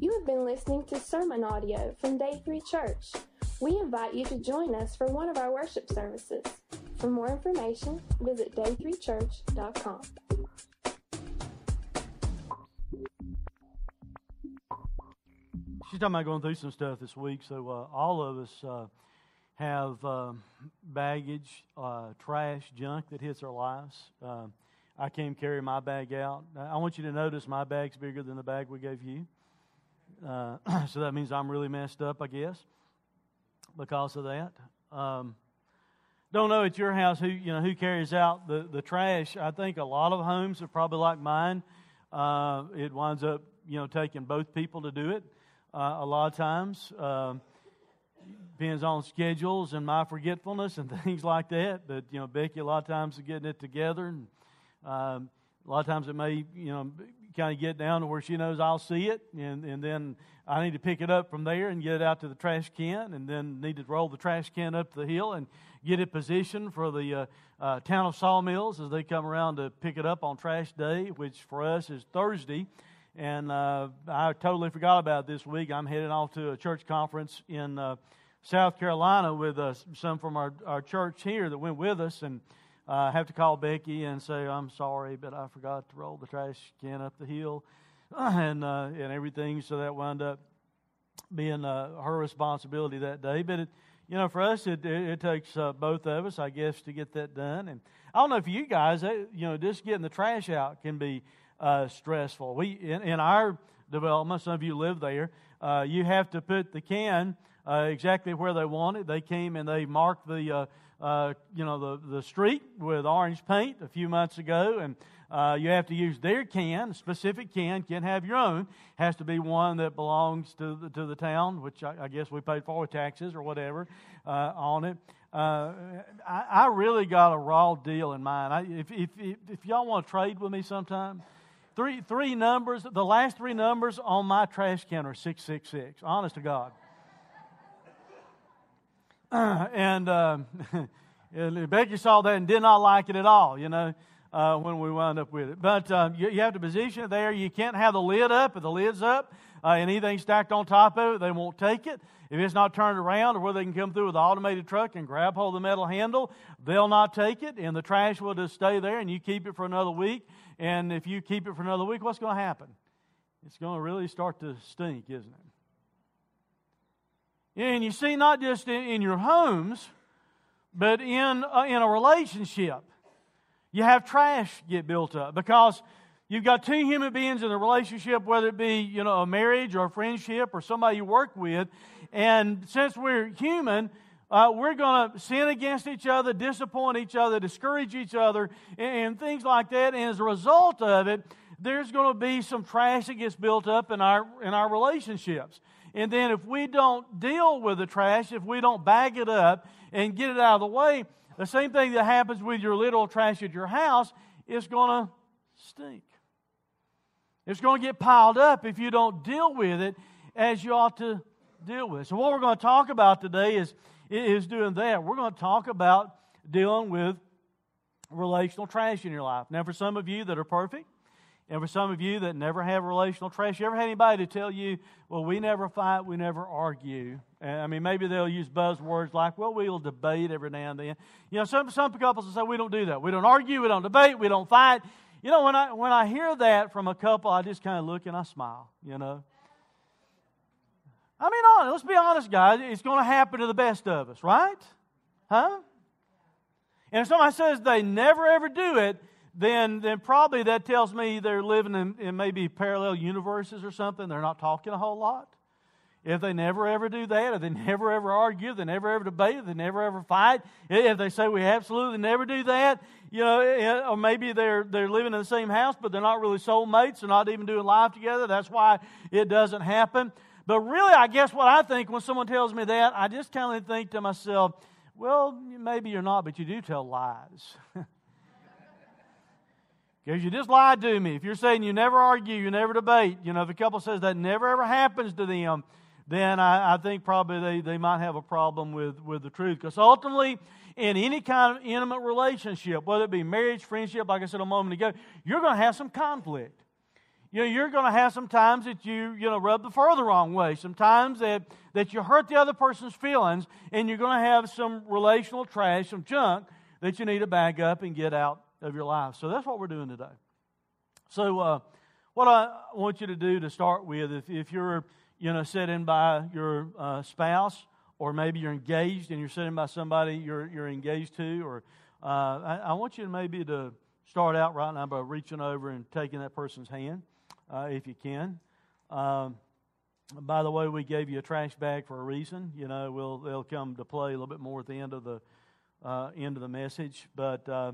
You have been listening to sermon audio from Day 3 Church. We invite you to join us for one of our worship services. For more information, visit day3church.com. She's talking about going through some stuff this week, so uh, all of us uh, have uh, baggage, uh, trash, junk that hits our lives. Uh, I came carry my bag out. I want you to notice my bag's bigger than the bag we gave you. Uh, so that means I'm really messed up, I guess, because of that. Um, don't know at your house who you know who carries out the, the trash. I think a lot of homes are probably like mine. Uh, it winds up you know taking both people to do it. Uh, a lot of times um, depends on schedules and my forgetfulness and things like that. But you know Becky a lot of times is getting it together and um, a lot of times it may, you know, kind of get down to where she knows I'll see it, and, and then I need to pick it up from there and get it out to the trash can, and then need to roll the trash can up the hill and get it positioned for the uh, uh, town of Sawmills as they come around to pick it up on trash day, which for us is Thursday. And uh, I totally forgot about this week. I'm heading off to a church conference in uh, South Carolina with uh, some from our, our church here that went with us, and I have to call Becky and say, I'm sorry, but I forgot to roll the trash can up the hill and, uh, and everything. So that wound up being uh, her responsibility that day. But, it, you know, for us, it, it, it takes uh, both of us, I guess, to get that done. And I don't know if you guys, you know, just getting the trash out can be uh, stressful. We, in, in, our development, some of you live there, uh, you have to put the can uh, exactly where they want it. They came and they marked the uh, you know, the, the street with orange paint a few months ago, and uh, you have to use their can, specific can, can't have your own. Has to be one that belongs to the, to the town, which I, I guess we paid for with taxes or whatever uh, on it. Uh, I, I, really got a raw deal in mind. I, if, if, if, if y'all want to trade with me sometime, three, three numbers, the last three numbers on my trash can are 666. Honest to God. and, uh, and Becky saw that and did not like it at all, you know, uh, when we wound up with it. But uh, you, you, have to position it there. You can't have the lid up. If the lid's up uh, anything stacked on top of it, they won't take it. If it's not turned around or where they can come through with an automated truck and grab hold of the metal handle, they'll not take it, and the trash will just stay there, and you keep it for another week. And if you keep it for another week, what's going to happen? It's going to really start to stink, isn't it? And you see, not just in, in your homes, but in, uh, in a relationship, you have trash get built up because you've got two human beings in a relationship, whether it be you know a marriage or a friendship or somebody you work with, and since we're human. Uh, we're going to sin against each other, disappoint each other, discourage each other, and, and things like that. And as a result of it, there's going to be some trash that gets built up in our in our relationships. And then if we don't deal with the trash, if we don't bag it up and get it out of the way, the same thing that happens with your little trash at your house is going to stink. It's going to get piled up if you don't deal with it as you ought to deal with it. So, what we're going to talk about today is, is doing that. We're going to talk about dealing with relational trash in your life. Now, for some of you that are perfect, and for some of you that never have relational trash, you ever had anybody to tell you, well, we never fight, we never argue? I mean, maybe they'll use buzzwords like, well, we'll debate every now and then. You know, some, some couples will say, we don't do that. We don't argue, we don't debate, we don't fight. You know, when I, when I hear that from a couple, I just kind of look and I smile, you know. I mean, let's be honest, guys. It's going to happen to the best of us, right? Huh? And if somebody says they never ever do it, then, then probably that tells me they're living in, in maybe parallel universes or something. They're not talking a whole lot. If they never ever do that, if they never ever argue, if they never ever debate, if they never ever fight, if they say we absolutely never do that, you know, or maybe they're they're living in the same house, but they're not really soulmates, they're not even doing life together. That's why it doesn't happen. But really, I guess what I think when someone tells me that, I just kind of think to myself, well, maybe you're not, but you do tell lies. Because you just lied to me. If you're saying you never argue, you never debate, you know, if a couple says that never ever happens to them, then I, I think probably they, they might have a problem with, with the truth. Because ultimately, in any kind of intimate relationship, whether it be marriage, friendship, like I said a moment ago, you're going to have some conflict. you know, you're going to have some times that you, you know, rub the fur the wrong way. Sometimes that, that you hurt the other person's feelings, and you're going to have some relational trash, some junk that you need to bag up and get out of your life. So that's what we're doing today. So, uh, what I want you to do to start with, if, if you're, you know, sitting by your uh, spouse, or maybe you're engaged and you're sitting by somebody you're, you're engaged to, or uh, I, I, want you to maybe to start out right now by reaching over and taking that person's hand, uh, if you can. Um, by the way, we gave you a trash bag for a reason. You know, we'll they'll come to play a little bit more at the end of the uh, end of the message, but uh,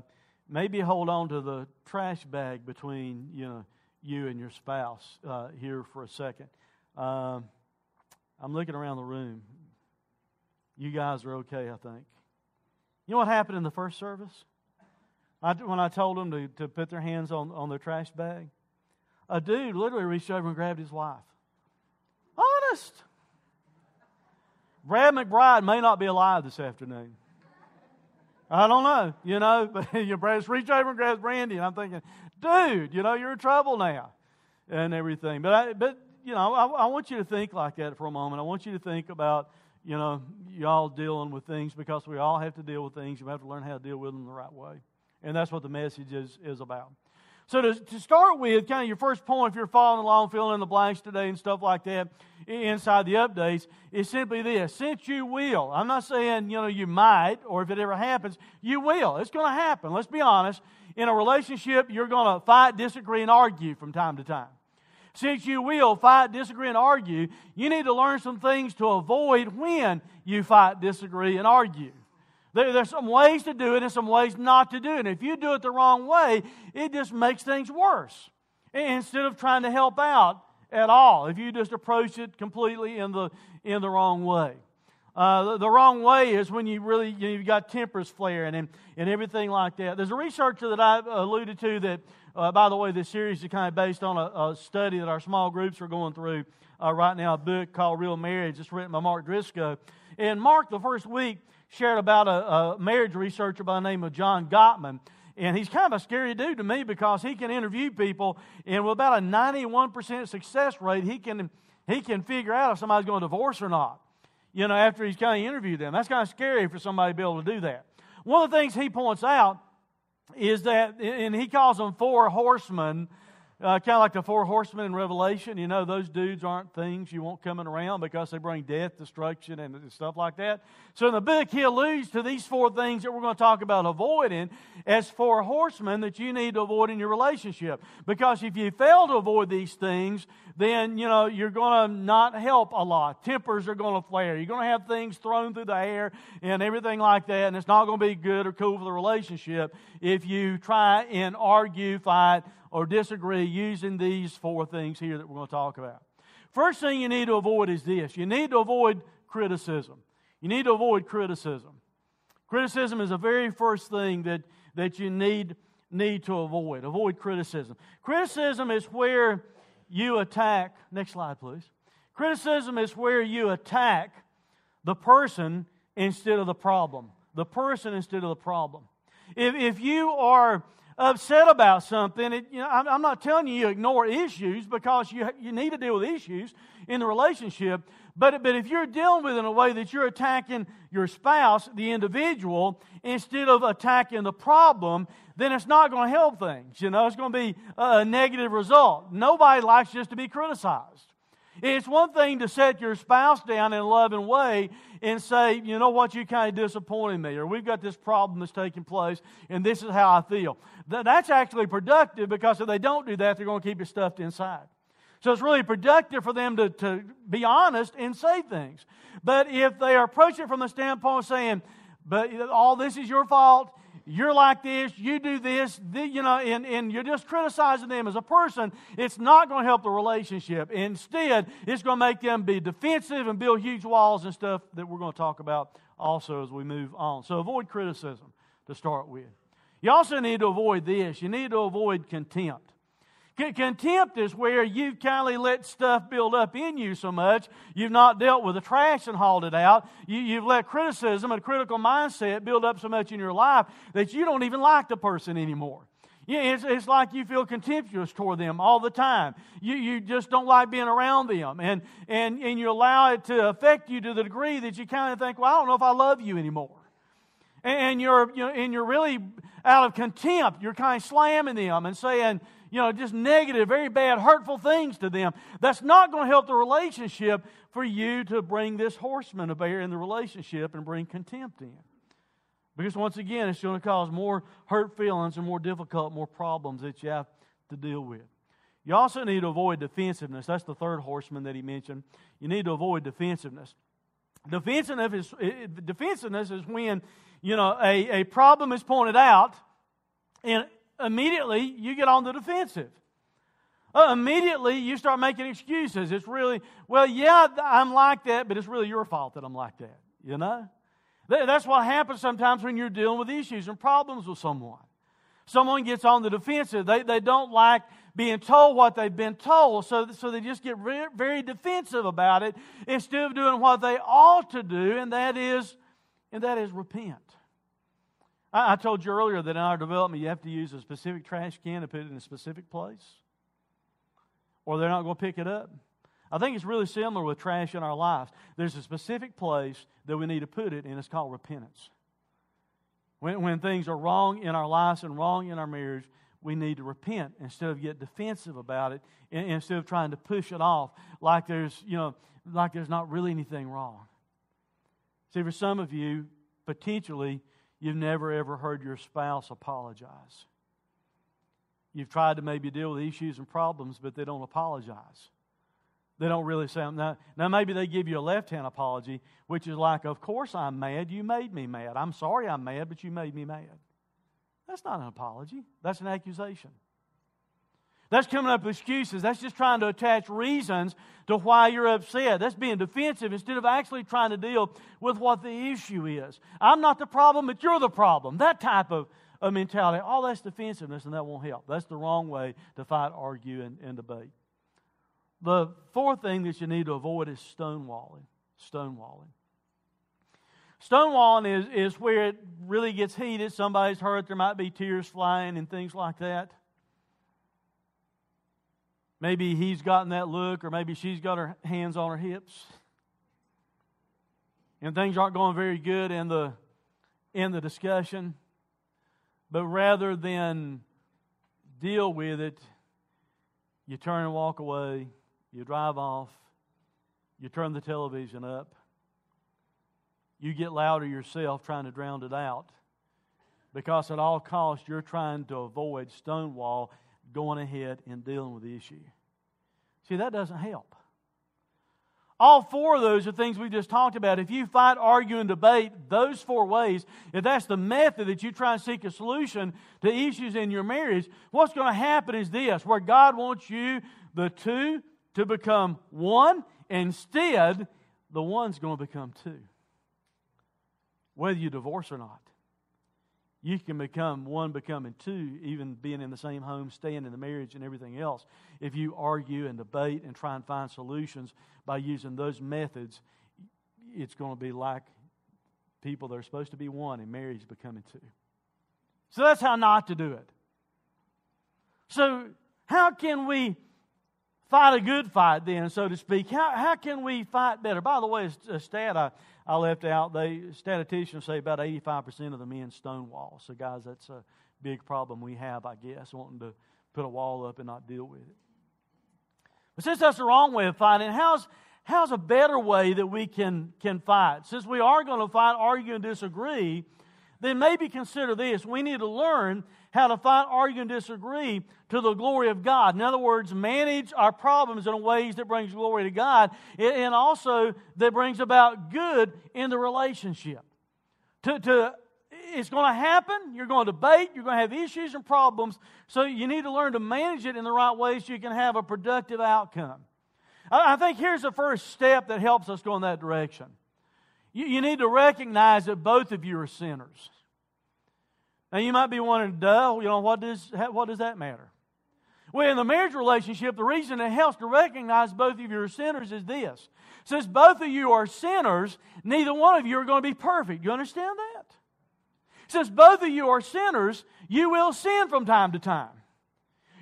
maybe hold on to the trash bag between you know you and your spouse uh, here for a second. Um, I'm looking around the room. You guys are okay, I think. You know what happened in the first service? I, when I told them to, to put their hands on, on their trash bag, a dude literally reached over and grabbed his wife. Honest. Brad McBride may not be alive this afternoon. I don't know, you know, but your Brad's reached over and grabs Brandy, and I'm thinking, dude, you know, you're in trouble now, and everything. But I, but you know, I, I want you to think like that for a moment. I want you to think about you know, y'all dealing with things because we all have to deal with things. You have to learn how to deal with them the right way. And that's what the message is, is about. So, to, to start with, kind of your first point, if you're following along, filling in the blanks today and stuff like that inside the updates, is simply this. Since you will, I'm not saying, you know, you might, or if it ever happens, you will. It's going to happen. Let's be honest. In a relationship, you're going to fight, disagree, and argue from time to time. Since you will fight, disagree, and argue, you need to learn some things to avoid when you fight, disagree, and argue. There, there's some ways to do it and some ways not to do it. And if you do it the wrong way, it just makes things worse. Instead of trying to help out at all, if you just approach it completely in the, in the wrong way. Uh, the, the, wrong way is when you really you you've got tempers flaring and, and everything like that. There's a researcher that I alluded to that uh, by the way, this series is kind of based on a, a study that our small groups are going through uh, right now, a book called Real Marriage. It's written by Mark Driscoll. And Mark, the first week, shared about a, a marriage researcher by the name of John Gottman. And he's kind of a scary dude to me because he can interview people, and with about a 91% success rate, he can, he can figure out if somebody's going to divorce or not, you know, after he's kind of interviewed them. That's kind of scary for somebody to be able to do that. One of the things he points out is that, and he calls them four horsemen uh, kind of like the four horsemen in Revelation. You know, those dudes aren't things you want coming around because they bring death, destruction, and stuff like that. So in the book, he alludes to these four things that we're going to talk about avoiding as four horsemen that you need to avoid in your relationship. Because if you fail to avoid these things, then, you know, you're going to not help a lot. Tempers are going to flare. You're going to have things thrown through the air and everything like that, and it's not going to be good or cool for the relationship if you try and argue, fight, or disagree using these four things here that we're going to talk about. First thing you need to avoid is this you need to avoid criticism. You need to avoid criticism. Criticism is the very first thing that, that you need, need to avoid. Avoid criticism. Criticism is where you attack. Next slide, please. Criticism is where you attack the person instead of the problem. The person instead of the problem. If, if you are upset about something, it, you know, I'm, I'm not telling you you ignore issues because you, you need to deal with issues in the relationship. But, but if you're dealing with it in a way that you're attacking your spouse, the individual, instead of attacking the problem, then it's not going to help things. You know, it's going to be a negative result. Nobody likes just to be criticized. It's one thing to set your spouse down in a loving way and say, you know what, you kind of disappointed me, or we've got this problem that's taking place, and this is how I feel. That's actually productive because if they don't do that, they're going to keep it stuffed inside. So it's really productive for them to, to be honest and say things. But if they approach it from the standpoint of saying, but all this is your fault, you're like this, you do this, you know, and, and you're just criticizing them as a person, it's not going to help the relationship. Instead, it's going to make them be defensive and build huge walls and stuff that we're going to talk about also as we move on. So avoid criticism to start with. You also need to avoid this. You need to avoid contempt. Contempt is where you've kind of let stuff build up in you so much, you've not dealt with the trash and hauled it out. You, have let criticism and critical mindset build up so much in your life that you don't even like the person anymore. It's, it's like you feel contemptuous toward them all the time. You, you just don't like being around them. And, and, and you allow it to affect you to the degree that you kind of think, well, I don't know if I love you anymore. And you're, you know, and you're really out of contempt. You're kind of slamming them and saying, you know, just negative, very bad, hurtful things to them. That's not going to help the relationship for you to bring this horseman to bear in the relationship and bring contempt in. Because once again, it's going to cause more hurt feelings and more difficult, more problems that you have to deal with. You also need to avoid defensiveness. That's the third horseman that he mentioned. You need to avoid defensiveness. Defensiveness is, defensiveness is when, you know, a, a problem is pointed out and immediately you get on the defensive. Uh, immediately you start making excuses. It's really, well, yeah, I'm like that, but it's really your fault that I'm like that, you know? That's what happens sometimes when you're dealing with issues and problems with someone. Someone gets on the defensive. They, they don't like being told what they've been told, so, so they just get very, very defensive about it instead of doing what they ought to do, and that is, and that is repent. I, I told you earlier that in our development, you have to use a specific trash can to put it in a specific place, or they're not going to pick it up. I think it's really similar with trash in our lives. There's a specific place that we need to put it, and it's called repentance. When, when things are wrong in our lives and wrong in our marriage, we need to repent instead of get defensive about it, instead of trying to push it off like there's, you know, like there's not really anything wrong. See, for some of you, potentially, you've never ever heard your spouse apologize. You've tried to maybe deal with issues and problems, but they don't apologize. They don't really say, now, now maybe they give you a left hand apology, which is like, of course I'm mad. You made me mad. I'm sorry I'm mad, but you made me mad. That's not an apology, that's an accusation. That's coming up with excuses. That's just trying to attach reasons to why you're upset. That's being defensive instead of actually trying to deal with what the issue is. I'm not the problem, but you're the problem. That type of, mentality. All that's defensiveness, and that won't help. That's the wrong way to fight, argue, and, and debate. The fourth thing that you need to avoid is stonewalling. Stonewalling. Stonewalling is, is where it really gets heated. Somebody's hurt. There might be tears flying and things like that. Maybe he's gotten that look, or maybe she's got her hands on her hips. And things aren't going very good in the, in the discussion. But rather than deal with it, you turn and walk away you drive off, you turn the television up, you get louder yourself trying to drown it out because at all costs you're trying to avoid Stonewall going ahead and dealing with the issue. See, that doesn't help. All four of those are things we just talked about. If you fight, argue, and debate those four ways, if that's the method that you try and seek a solution to issues in your marriage, what's going to happen is this where God wants you, the two, to become one. Instead, the one's going to become two. Whether you divorce or not. You can become one becoming two, even being in the same home, staying in the marriage and everything else. If you argue and debate and try and find solutions by using those methods, it's going to be like people that are supposed to be one in marriage becoming two. So that's how not to do it. So, how can we fight a good fight, then, so to speak. How, how can we fight better? By the way, a stat I, I left out, they statisticians say about 85% of the men stonewall. So, guys, that's a big problem we have, I guess, wanting to put a wall up and not deal with it. But since that's the wrong way of fighting, how's, how's a better way that we can, can fight? Since we are going to fight, argue, and disagree, then maybe consider this. We need to learn how to fight, argue, and disagree to the glory of God. In other words, manage our problems in ways that brings glory to God and also that brings about good in the relationship. To, to, it's going to happen. You're going to debate. You're going to have issues and problems. So you need to learn to manage it in the right way so you can have a productive outcome. I think here's the first step that helps us go in that direction. You, you need to recognize that both of you are sinners. Now you might be wondering, duh, you know, what does, what does that matter? Well, in the marriage relationship, the reason it helps to recognize both of you are sinners is this. Since both of you are sinners, neither one of you are going to be perfect. You understand that? Since both of you are sinners, you will sin from time to time.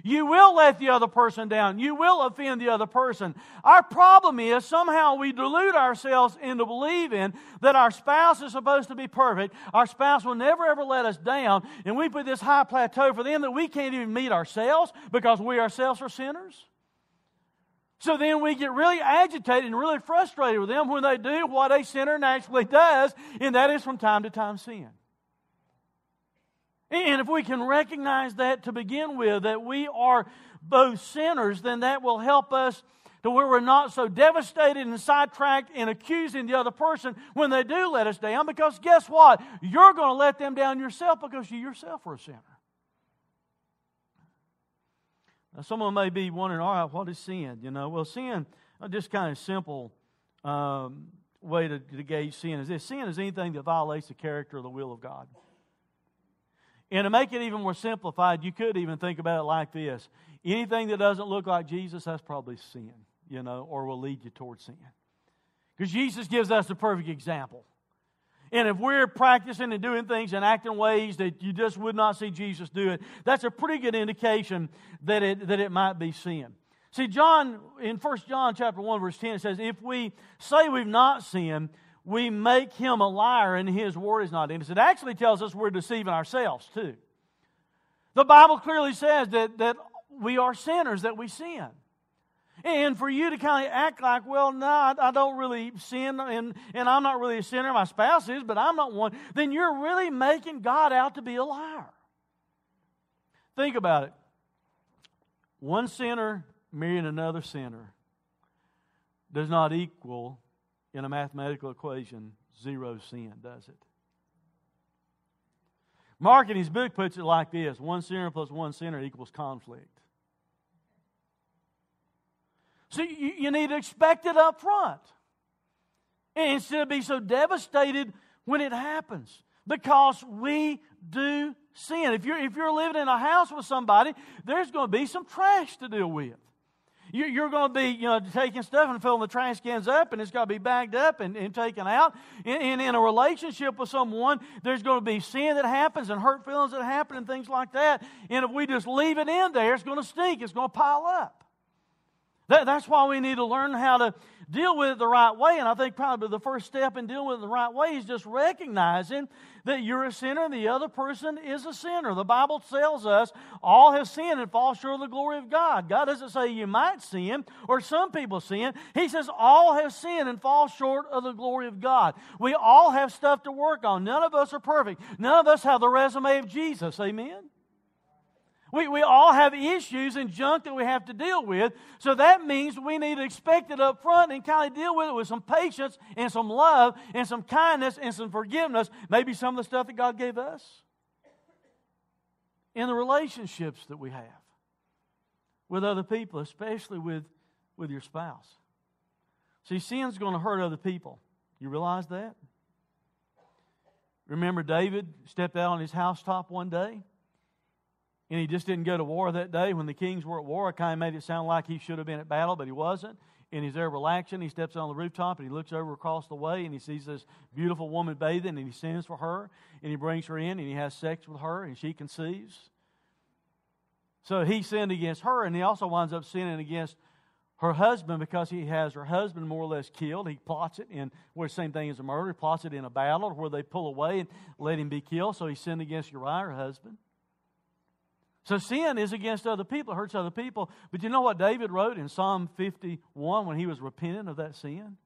You will let the other person down. You will offend the other person. Our problem is somehow we delude ourselves into believing that our spouse is supposed to be perfect. Our spouse will never ever let us down. And we put this high plateau for them that we can't even meet ourselves because we ourselves are sinners. So then we get really agitated and really frustrated with them when they do what a sinner naturally does, and that is from time to time sin. And if we can recognize that to begin with, that we are both sinners, then that will help us to where we're not so devastated and sidetracked and accusing the other person when they do let us down. Because guess what? You're going to let them down yourself because you yourself are a sinner. Now, someone may be wondering, all right, what is sin? You know, well, sin, uh, just kind of simple um, way to, to gauge sin is this sin is anything that violates the character or the will of God. And to make it even more simplified, you could even think about it like this anything that doesn't look like Jesus, that's probably sin, you know, or will lead you towards sin. Because Jesus gives us the perfect example. And if we're practicing and doing things and acting ways that you just would not see Jesus do it, that's a pretty good indication that it, that it might be sin. See, John, in 1 John chapter 1, verse 10, it says, If we say we've not sinned, we make him a liar and his word is not in us. It actually tells us we're deceiving ourselves too. The Bible clearly says that, that we are sinners, that we sin. And for you to kind of act like, well, no, I don't really sin, and, and I'm not really a sinner, my spouse is, but I'm not one, then you're really making God out to be a liar. Think about it. One sinner marrying another sinner does not equal in a mathematical equation zero sin, does it? Mark in his book puts it like this one sinner plus one sinner equals conflict. So you, you need to expect it up front. Instead of being so devastated when it happens. Because we do sin. If you're, if you're living in a house with somebody, there's going to be some trash to deal with. You're going to be, you know, taking stuff and filling the trash cans up, and it's got to be bagged up and, and taken out. And, in a relationship with someone, there's going to be sin that happens and hurt feelings that happen and things like that. And if we just leave it in there, it's going to stink. It's going to pile up. That, that's why we need to learn how to deal with it the right way. And I think probably the first step in dealing with it the right way is just recognizing that you're a sinner and the other person is a sinner. The Bible tells us all have sinned and fall short of the glory of God. God doesn't say you might sin or some people sin. He says all have sinned and fall short of the glory of God. We all have stuff to work on. None of us are perfect. None of us have the resume of Jesus. Amen? We, we all have issues and junk that we have to deal with. So that means we need to expect it up front and kind of deal with it with some patience and some love and some kindness and some forgiveness. Maybe some of the stuff that God gave us. In the relationships that we have with other people, especially with, with your spouse. See, sin's going to hurt other people. You realize that? Remember, David stepped out on his housetop one day and he just didn't go to war that day when the kings were at war. It kind of made it sound like he should have been at battle, but he wasn't. And he's there relaxing. He steps on the rooftop and he looks over across the way and he sees this beautiful woman bathing and he sends for her and he brings her in and he has sex with her and she conceives. So he sinned against her and he also winds up sinning against her husband because he has her husband more or less killed. He plots it in where the same thing as a murder. He plots it in a battle where they pull away and let him be killed. So he sinned against Uriah, her husband. So sin is against other people, it hurts other people. But you know what David wrote in Psalm 51 when he was repenting of that sin?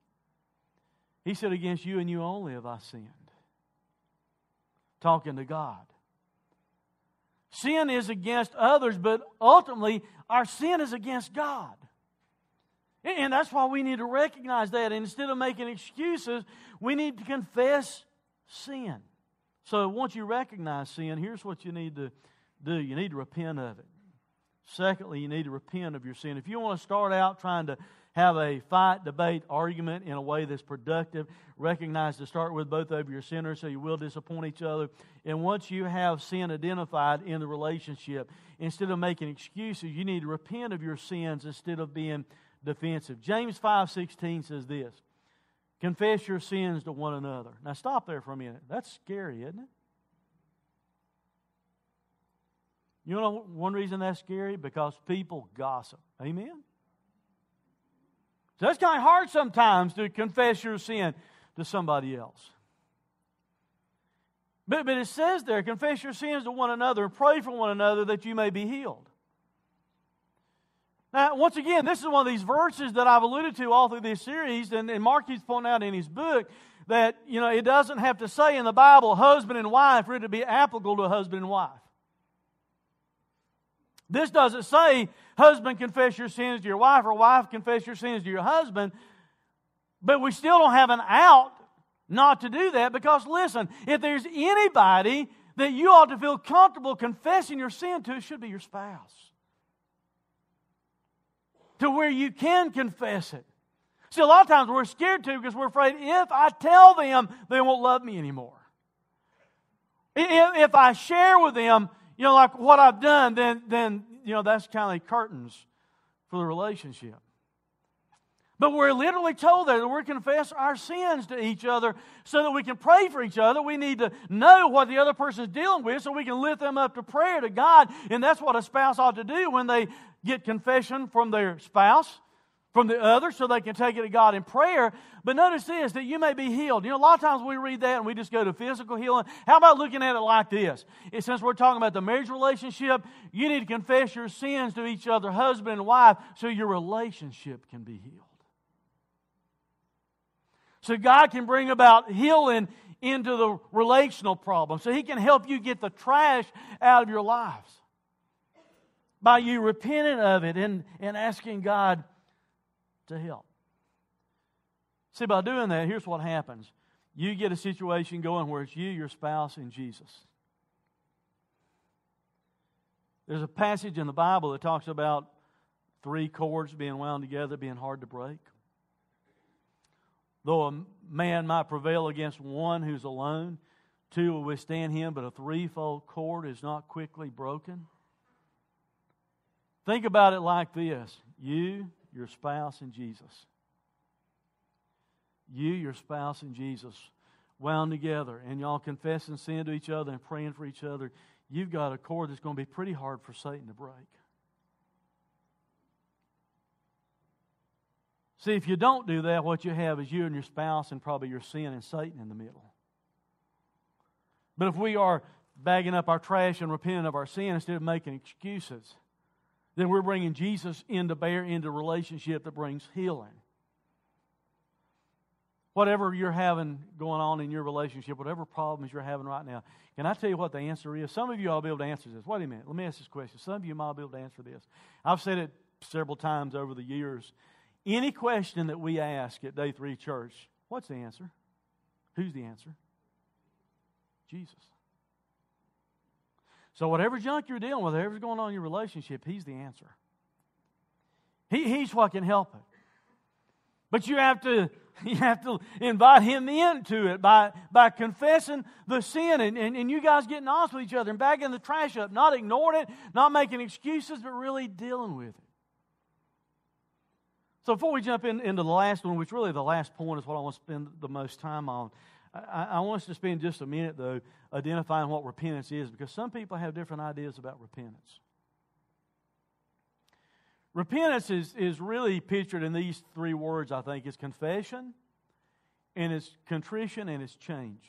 He said, Against you and you only have I sinned. Talking to God. Sin is against others, but ultimately our sin is against God. And that's why we need to recognize that. And instead of making excuses, we need to confess sin. So once you recognize sin, here's what you need to do. You need to repent of it. Secondly, you need to repent of your sin. If you want to start out trying to have a fight, debate, argument in a way that's productive, recognize to start with both of your sinners so you will disappoint each other. And once you have sin identified in the relationship, instead of making excuses, you need to repent of your sins instead of being defensive. James 5:16 says this. Confess your sins to one another. Now stop there for a minute. That's scary, isn't it? You know one reason that's scary? Because people gossip. Amen? So that's kind of hard sometimes to confess your sin to somebody else. But, but it says there, confess your sins to one another and pray for one another that you may be healed. Now, once again, this is one of these verses that I've alluded to all through this series, and, and Mark keeps pointing out in his book that, you know, it doesn't have to say in the Bible husband and wife for it to be applicable to husband and wife. This doesn't say, husband, confess your sins to your wife, or wife, confess your sins to your husband. But we still don't have an out not to do that because, listen, if there's anybody that you ought to feel comfortable confessing your sin to, it should be your spouse. To where you can confess it. See, a lot of times we're scared to because we're afraid if I tell them, they won't love me anymore. If, if I share with them, you know, like what I've done, then, then you know, that's kind of curtains for the relationship. But we're literally told that we're confess our sins to each other so that we can pray for each other. We need to know what the other person is dealing with so we can lift them up to prayer to God. And that's what a spouse ought to do when they get confession from their spouse from the other so they can take it to God in prayer. But notice this that you may be healed. You know, a lot of times we read that and we just go to physical healing. How about looking at it like this? It, since we're talking about the marriage relationship, you need to confess your sins to each other, husband and wife, so your relationship can be healed. So God can bring about healing into the relational problem. So He can help you get the trash out of your lives by you repenting of it and, and asking God to help. See, by doing that, here's what happens you get a situation going where it's you, your spouse, and Jesus. There's a passage in the Bible that talks about three cords being wound together being hard to break. Though a man might prevail against one who's alone, two will withstand him, but a threefold cord is not quickly broken. Think about it like this you, your spouse, and Jesus. You, your spouse, and Jesus wound together, and y'all confessing sin to each other and praying for each other. You've got a cord that's going to be pretty hard for Satan to break. See, if you don't do that, what you have is you and your spouse and probably your sin and Satan in the middle. But if we are bagging up our trash and repenting of our sin instead of making excuses, then we're bringing Jesus into bear into relationship that brings healing. Whatever you're having going on in your relationship, whatever problems you're having right now, can I tell you what the answer is? Some of you to be able to answer this. Wait a minute. Let me ask this question. Some of you might be able to answer this. I've said it several times over the years. Any question that we ask at Day 3 Church, what's the answer? Who's the answer? Jesus. So, whatever junk you're dealing with, whatever's going on in your relationship, He's the answer. He, he's what can help it. But you have to you have to invite him into it by, by confessing the sin and, and, and you guys getting honest with each other and bagging the trash up, not ignoring it, not making excuses, but really dealing with it. So before we jump in, into the last one, which really the last point is what I want to spend the most time on, I, I want us to spend just a minute, though, identifying what repentance is because some people have different ideas about repentance. Repentance is, is really pictured in these three words, I think. It's confession, and it's contrition, and it's change.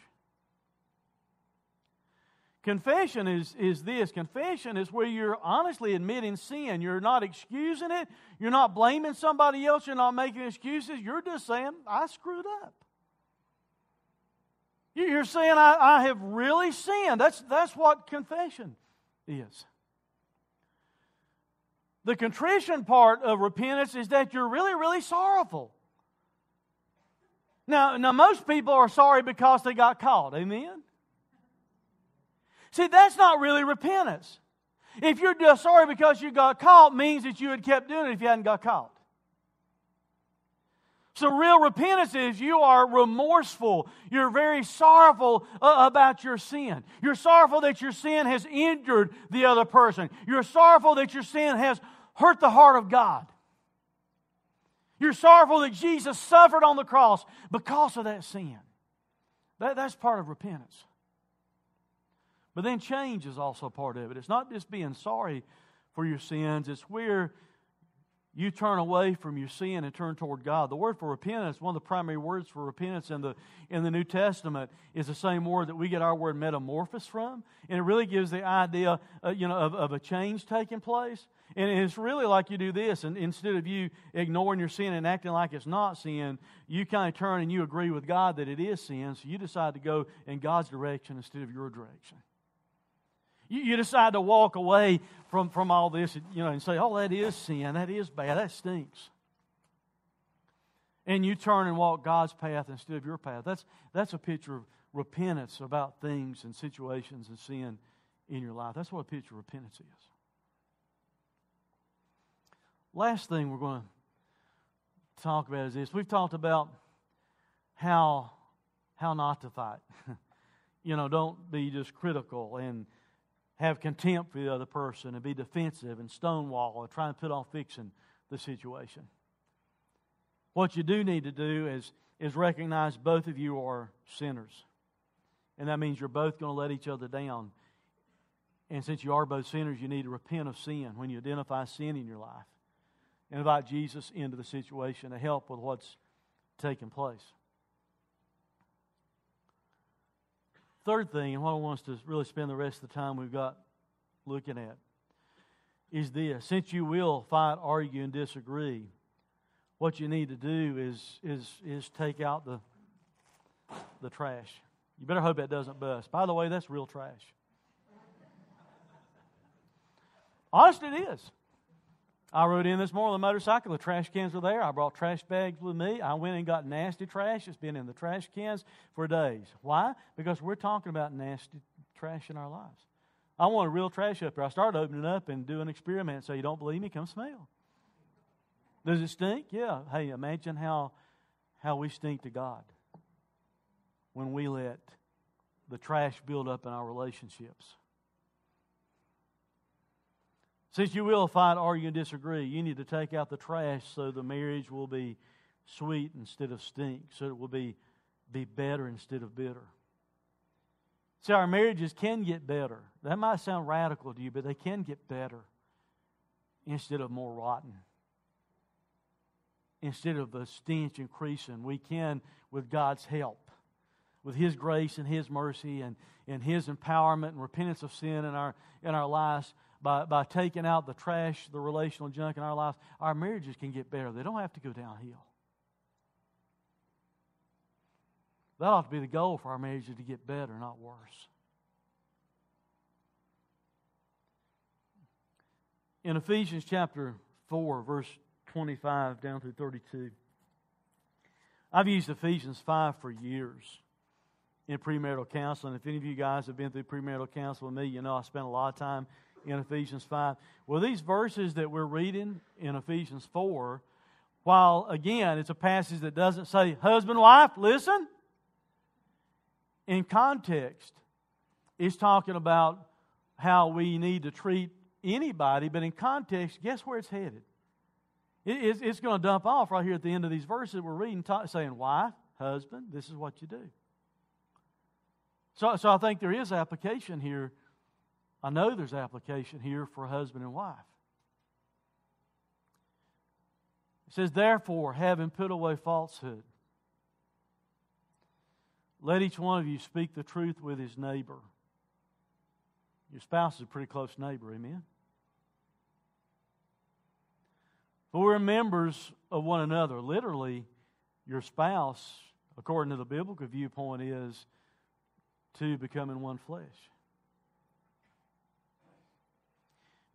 Confession is, is this confession is where you're honestly admitting sin. You're not excusing it, you're not blaming somebody else, you're not making excuses. You're just saying, I screwed up. You're saying, I, I have really sinned. That's, that's what confession is. The contrition part of repentance is that you're really, really sorrowful. Now, now most people are sorry because they got caught. Amen? See, that's not really repentance. If you're just sorry because you got caught, means that you had kept doing it if you hadn't got caught. So, real repentance is you are remorseful. You're very sorrowful uh, about your sin. You're sorrowful that your sin has injured the other person. You're sorrowful that your sin has hurt the heart of God. You're sorrowful that Jesus suffered on the cross because of that sin. That, that's part of repentance. But then change is also part of it. It's not just being sorry for your sins, it's where you turn away from your sin and turn toward God. The word for repentance, one of the primary words for repentance in the, in the New Testament, is the same word that we get our word metamorphosis from. And it really gives the idea uh, you know, of, of a change taking place. And it's really like you do this, and instead of you ignoring your sin and acting like it's not sin, you kind of turn and you agree with God that it is sin, so you decide to go in God's direction instead of your direction. You, you decide to walk away from, from all this, you know, and say, oh, that is sin, that is bad, that stinks. And you turn and walk God's path instead of your path. That's, that's a picture of repentance about things and situations and sin in your life. That's what a picture of repentance is. Last thing we're going to talk about is this. We've talked about how how not to fight. you know, don't be just critical and have contempt for the other person and be defensive and stonewall and try and put on fixing the situation. What you do need to do is, is recognize both of you are sinners. And that means you're both going to let each other down. And since you are both sinners, you need to repent of sin when you identify sin in your life and invite Jesus into the situation to help with what's taking place. Third thing, and what I want us to really spend the rest of the time we've got looking at, is this. Since you will fight, argue, and disagree, what you need to do is, is, is take out the, the trash. You better hope that doesn't bust. By the way, that's real trash. Honest, it is. I rode in this morning on the motorcycle. The trash cans were there. I brought trash bags with me. I went and got nasty trash. It's been in the trash cans for days. Why? Because we're talking about nasty trash in our lives. I want a real trash up here. I started opening it up and doing an experiment. So you don't believe me? Come smell. Does it stink? Yeah. Hey, imagine how how we stink to God when we let the trash build up in our relationships. Since you will fight, argue, and disagree, you need to take out the trash so the marriage will be sweet instead of stink, so it will be, be better instead of bitter. See, our marriages can get better. That might sound radical to you, but they can get better instead of more rotten. Instead of the stench increasing, we can, with God's help, with His grace and His mercy and, and His empowerment and repentance of sin in our, in our lives, by, by taking out the trash, the relational junk in our lives, our marriages can get better. They don't have to go downhill. That ought to be the goal for our marriages to get better, not worse. In Ephesians chapter 4, verse 25 down through 32, I've used Ephesians 5 for years in premarital counseling. If any of you guys have been through premarital counseling with me, you know I spent a lot of time in Ephesians 5. Well, these verses that we're reading in Ephesians 4, while again, it's a passage that doesn't say, husband, wife, listen. In context, it's talking about how we need to treat anybody, but in context, guess where it's headed? it's, going to dump off right here at the end of these verses we're reading, saying, Wife, husband, this is what you do. So, so I think there is application here I know there's application here for husband and wife. It says, Therefore, having put away falsehood, let each one of you speak the truth with his neighbor. Your spouse is a pretty close neighbor, amen? For we're members of one another. Literally, your spouse, according to the biblical viewpoint, is two becoming one flesh.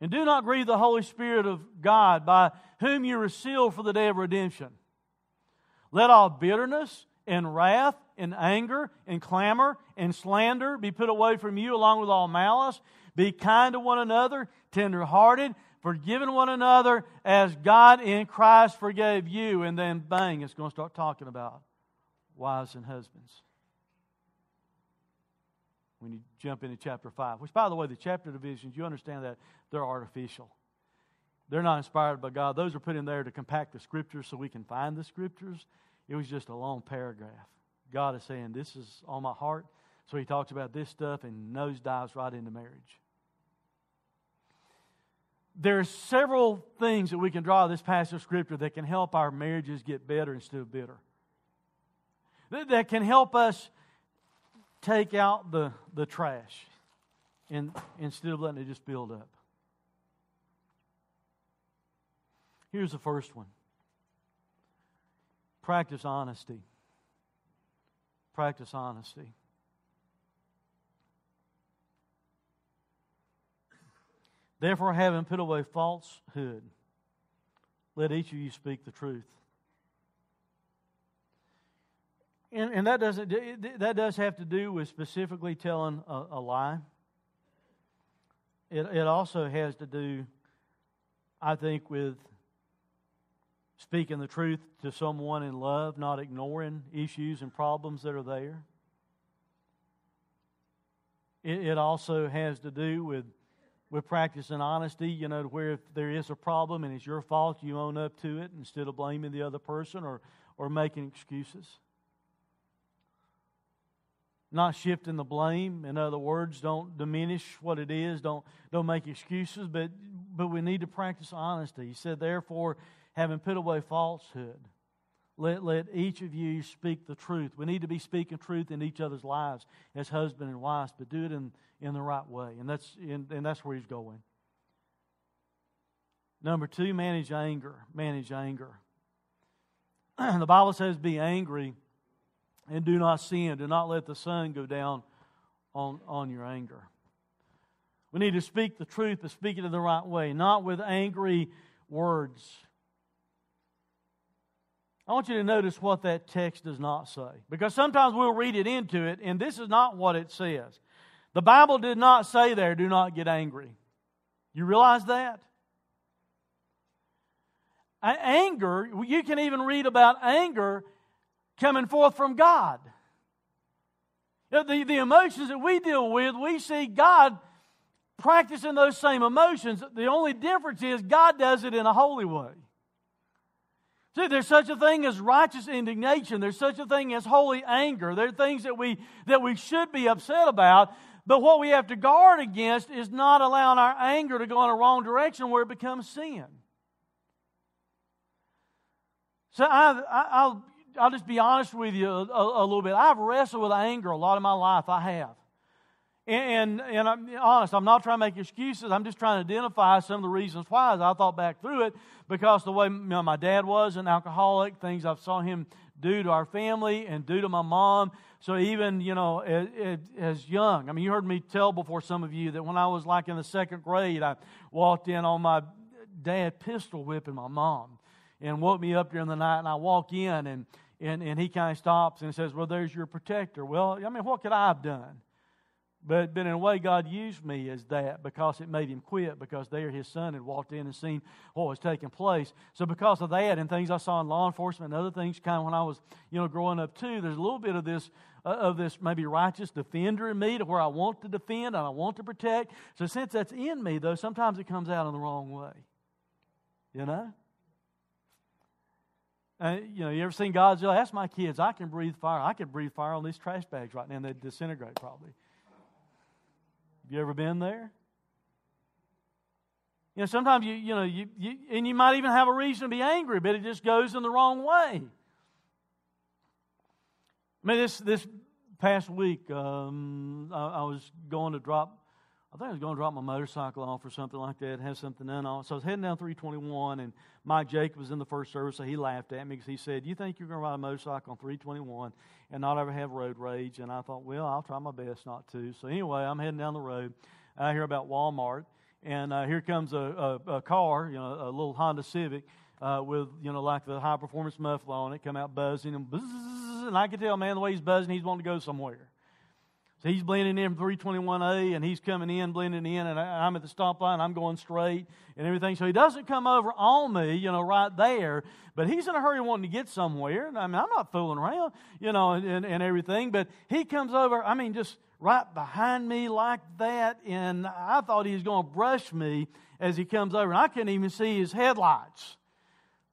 And do not grieve the Holy Spirit of God, by whom you are sealed for the day of redemption. Let all bitterness and wrath and anger and clamor and slander be put away from you, along with all malice. Be kind to one another, tenderhearted, forgiving one another as God in Christ forgave you. And then, bang, it's going to start talking about wives and husbands. When you jump into chapter 5, which, by the way, the chapter divisions, you understand that they're artificial. They're not inspired by God. Those are put in there to compact the scriptures so we can find the scriptures. It was just a long paragraph. God is saying, This is on my heart. So he talks about this stuff and nose dives right into marriage. There are several things that we can draw this passage of Scripture that can help our marriages get better instead of bitter. That can help us take out the, the trash and, instead of letting it just build up. Here's the first one practice honesty. Practice honesty. Therefore, having put away falsehood, let each of you speak the truth. And, and that doesn't that does have to do with specifically telling a, a lie. It, it also has to do, I think, with speaking the truth to someone in love, not ignoring issues and problems that are there. It, it also has to do with with practicing honesty, you know, where if there is a problem and it's your fault, you own up to it instead of blaming the other person or, or making excuses. Not shifting the blame. In other words, don't diminish what it is. Don't, don't make excuses, but, but we need to practice honesty. He said, therefore, having put away falsehood, let, let each of you speak the truth. We need to be speaking truth in each other's lives as husband and wives, but do it in, in the right way. And that's, in, and that's where he's going. Number two, manage anger. Manage anger. the Bible says, be angry and do not sin. Do not let the sun go down on, on your anger. We need to speak the truth, but speak it in the right way, not with angry words. I want you to notice what that text does not say. Because sometimes we'll read it into it, and this is not what it says. The Bible did not say there, do not get angry. You realize that? Anger, you can even read about anger coming forth from God. The, the emotions that we deal with, we see God practicing those same emotions. The only difference is God does it in a holy way. See, there's such a thing as righteous indignation. There's such a thing as holy anger. There are things that we, that we should be upset about. But what we have to guard against is not allowing our anger to go in a wrong direction where it becomes sin. So I, will I'll just be honest with you a, a, a, little bit. I've wrestled with anger a lot of my life. I have. And, and, and I'm honest, I'm not trying to make excuses. I'm just trying to identify some of the reasons why as I thought back through it because the way you know, my dad was an alcoholic, things I saw him do to our family and do to my mom. So even, you know, as, as young, I mean, you heard me tell before some of you that when I was like in the second grade, I walked in on my dad pistol whipping my mom and woke me up during the night and I walk in and, and, and he kind of stops and says, well, there's your protector. Well, I mean, what could I have done? But, but in a way, God used me as that because it made him quit because there his son had walked in and seen what was taking place. So because of that and things I saw in law enforcement and other things kind of when I was, you know, growing up too, there's a little bit of this, uh, of this maybe righteous defender in me to where I want to defend and I want to protect. So since that's in me, though, sometimes it comes out in the wrong way. You know? Uh, you know, you ever seen Godzilla? Ask my kids. I can breathe fire. I could breathe fire on these trash bags right now and they'd disintegrate probably. Have you ever been there? You know, sometimes you, you know, you, you, and you might even have a reason to be angry, but it just goes in the wrong way. I mean, this, this past week, um, I, I, was going to drop, I think I was going to drop my motorcycle off or something like that, have something done on. It. So I was heading down 321, and Mike Jacob was in the first service, so he laughed at me because he said, You think you're going to ride a motorcycle on 321 and not ever have road rage? And I thought, Well, I'll try my best not to. So anyway, I'm heading down the road. I hear about Walmart, and uh, here comes a, a, a, car, you know, a little Honda Civic. Uh, with you know like the high performance muffler on it, come out buzzing and and I could tell man the way he's buzzing, he's wanting to go somewhere. So he's blending in 321A and he's coming in, blending in, and I, am at the stop line. I'm going straight and everything. So he doesn't come over on me, you know, right there. But he's in a hurry wanting to get somewhere. I mean, I'm not fooling around, you know, and, and, and everything. But he comes over, I mean, just right behind me like that. And I thought he was going to brush me as he comes over. And I couldn't even see his headlights.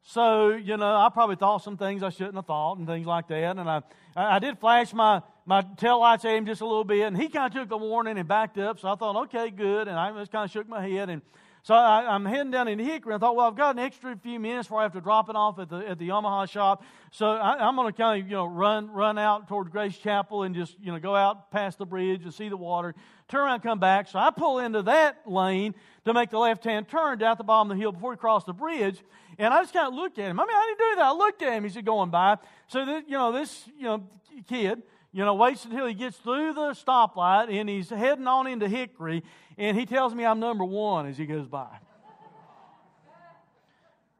So, you know, I probably thought some things I shouldn't have thought and things like that. And I, I did flash my, my tail lights at him just a little bit. And he kind of took the warning and backed up. So I thought, okay, good. And I just kind of shook my head. And so I, am heading down into Hickory. I thought, well, I've got an extra few minutes before I have to drop it off at the, at the Yamaha shop. So I, am going to kind of, you know, run, run out toward Grace Chapel and just, you know, go out past the bridge and see the water, turn around, come back. So I pull into that lane to make the left-hand turn down at the bottom of the hill before we cross the bridge. And I just kind of looked at him. I mean, I didn't do that. I looked at him. He's going by. So, you know, this, you know, kid, you know, waits until he gets through the stoplight and he's heading on into Hickory, and he tells me I'm number one as he goes by.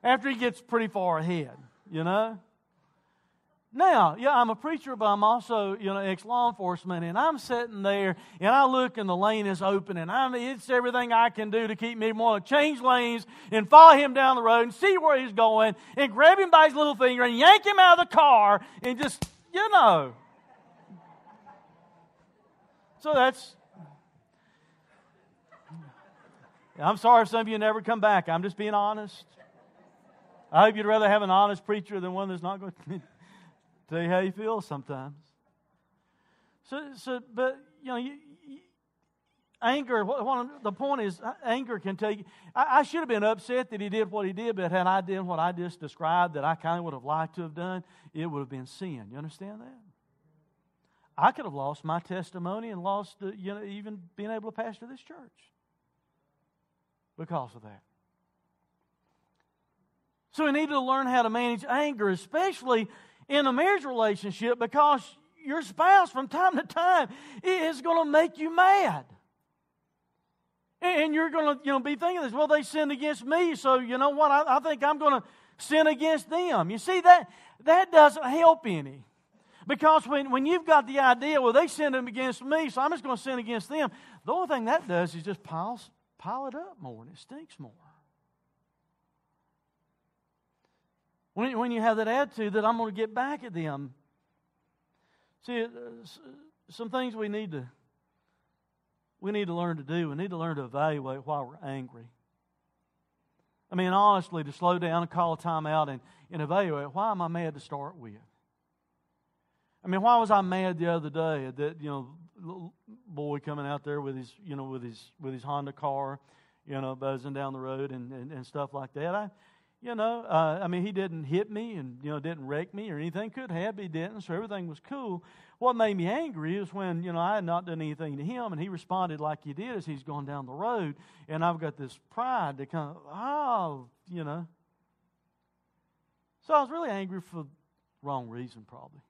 After he gets pretty far ahead, you know? Now, yeah, I'm a preacher, but I'm also, you know, ex law enforcement, and I'm sitting there, and I look, and the lane is open, and I'm, it's everything I can do to keep me want to change lanes and follow him down the road and see where he's going, and grab him by his little finger and yank him out of the car, and just, you know. So that's. I'm sorry if some of you never come back. I'm just being honest. I hope you'd rather have an honest preacher than one that's not going to tell you how you feel sometimes. So, so but, you know, you, you, anger, what, the point is, uh, anger can take. I, I should have been upset that he did what he did, but had I done what I just described that I kind of would have liked to have done, it would have been sin. You understand that? I could have lost my testimony and lost, uh, you know, even being able to pastor this church because of that. So we need to learn how to manage anger, especially in a marriage relationship, because your spouse from time to time is going to make you mad. And you're going to you know, be thinking this, well, they sinned against me, so you know what? I, I think I'm going to sin against them. You see, that, that doesn't help any. Because when, when you've got the idea, well, they sinned against me, so I'm just going to sin against them, the only thing that does is just pile, pile it up more and it stinks more. When, when you have that attitude that I'm going to get back at them, see, uh, some things we need to we need to learn to do. We need to learn to evaluate why we're angry. I mean, honestly, to slow down and call a time out and, and evaluate why am I mad to start with? I mean, why was I mad the other day that you know, little boy coming out there with his you know with his with his Honda car, you know, buzzing down the road and and, and stuff like that. I, you know, uh, I mean, he didn't hit me and you know didn't wreck me or anything. Could have, but he didn't. So everything was cool. What made me angry is when you know I had not done anything to him, and he responded like he did as he's going down the road, and I've got this pride to come, oh, you know. So I was really angry for the wrong reason, probably.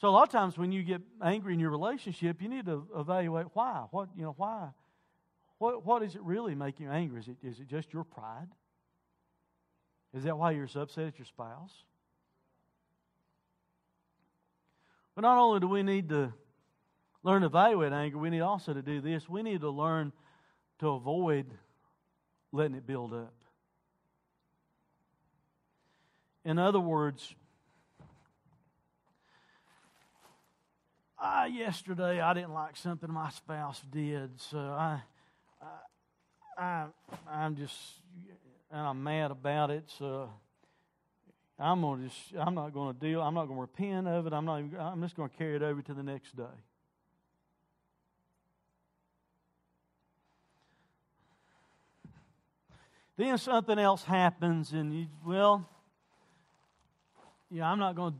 So a lot of times when you get angry in your relationship, you need to evaluate why. What you know why? What what is it really making you angry? Is it is it just your pride? Is that why you're so upset at your spouse? But not only do we need to learn to evaluate anger, we need also to do this. We need to learn to avoid letting it build up. In other words, uh, yesterday I didn't like something my spouse did, so I, I, I I'm just, and I'm mad about it. So I'm gonna just, I'm not gonna deal. I'm not gonna repent of it. I'm not. Even, I'm just gonna carry it over to the next day. Then something else happens, and you, well, yeah, I'm not to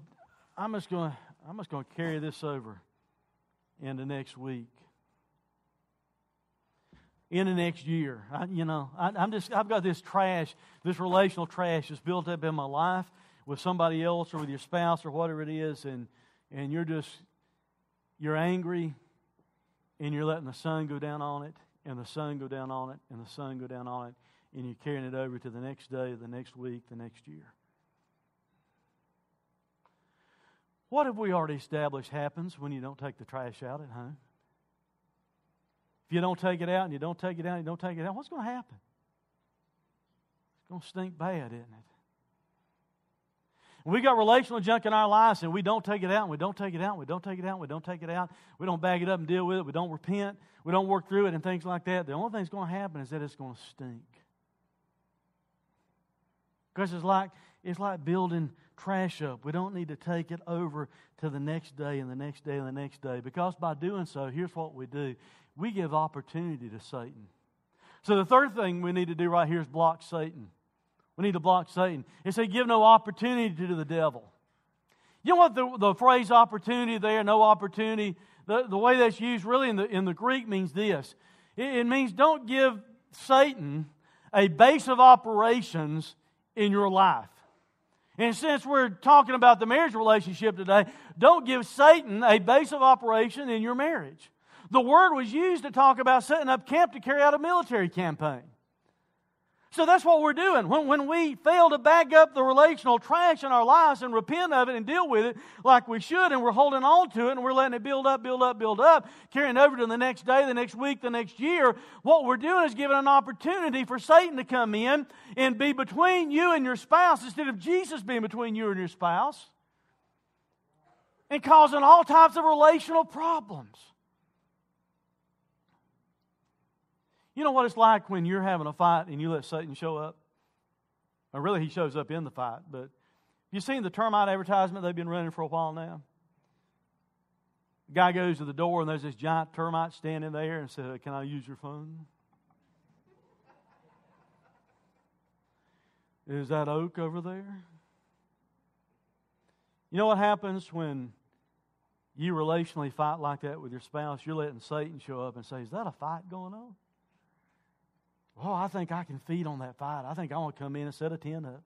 I'm just gonna, I'm just to carry this over into next week, into next year. I, you know, I, I'm just, I've got this trash, this relational trash that's built up in my life with somebody else or with your spouse or whatever it is, and, and you're just, you're angry and you're letting the sun go down on it, and the sun go down on it, and the sun go down on it, and you're carrying it over to the next day, the next week, the next year. What have we already established happens when you don't take the trash out at home? If you don't take it out and you don't take it out and you don't take it out, what's going to happen? It's going to stink bad, isn't it? we got relational junk in our lives and we don't take it out and we don't take it out and we don't take it out and we don't take it out. We don't bag it up and deal with it. We don't repent. We don't work through it and things like that. The only thing that's going to happen is that it's going to stink. Because it's like it's like building trash up. We don't need to take it over to the next day and the next day and the next day. Because by doing so, here's what we do. We give opportunity to Satan. So the third thing we need to do right here is block Satan. We need to block Satan. It said, give no opportunity to the devil. You know what the, the phrase opportunity there, no opportunity, the, the way that's used really in the, in the Greek means this it, it means don't give Satan a base of operations in your life. And since we're talking about the marriage relationship today, don't give Satan a base of operation in your marriage. The word was used to talk about setting up camp to carry out a military campaign. So that's what we're doing. When, when we fail to back up the relational trash in our lives and repent of it and deal with it like we should, and we're holding on to it and we're letting it build up, build up, build up, carrying over to the next day, the next week, the next year, what we're doing is giving an opportunity for Satan to come in and be between you and your spouse instead of Jesus being between you and your spouse and causing all types of relational problems. You know what it's like when you're having a fight and you let Satan show up? Or really, he shows up in the fight. But you seen the termite advertisement they've been running for a while now? The guy goes to the door and there's this giant termite standing there and says, Can I use your phone? Is that oak over there? You know what happens when you relationally fight like that with your spouse? You're letting Satan show up and say, Is that a fight going on? Oh, I think I can feed on that fight. I think I want to come in and set a tent up.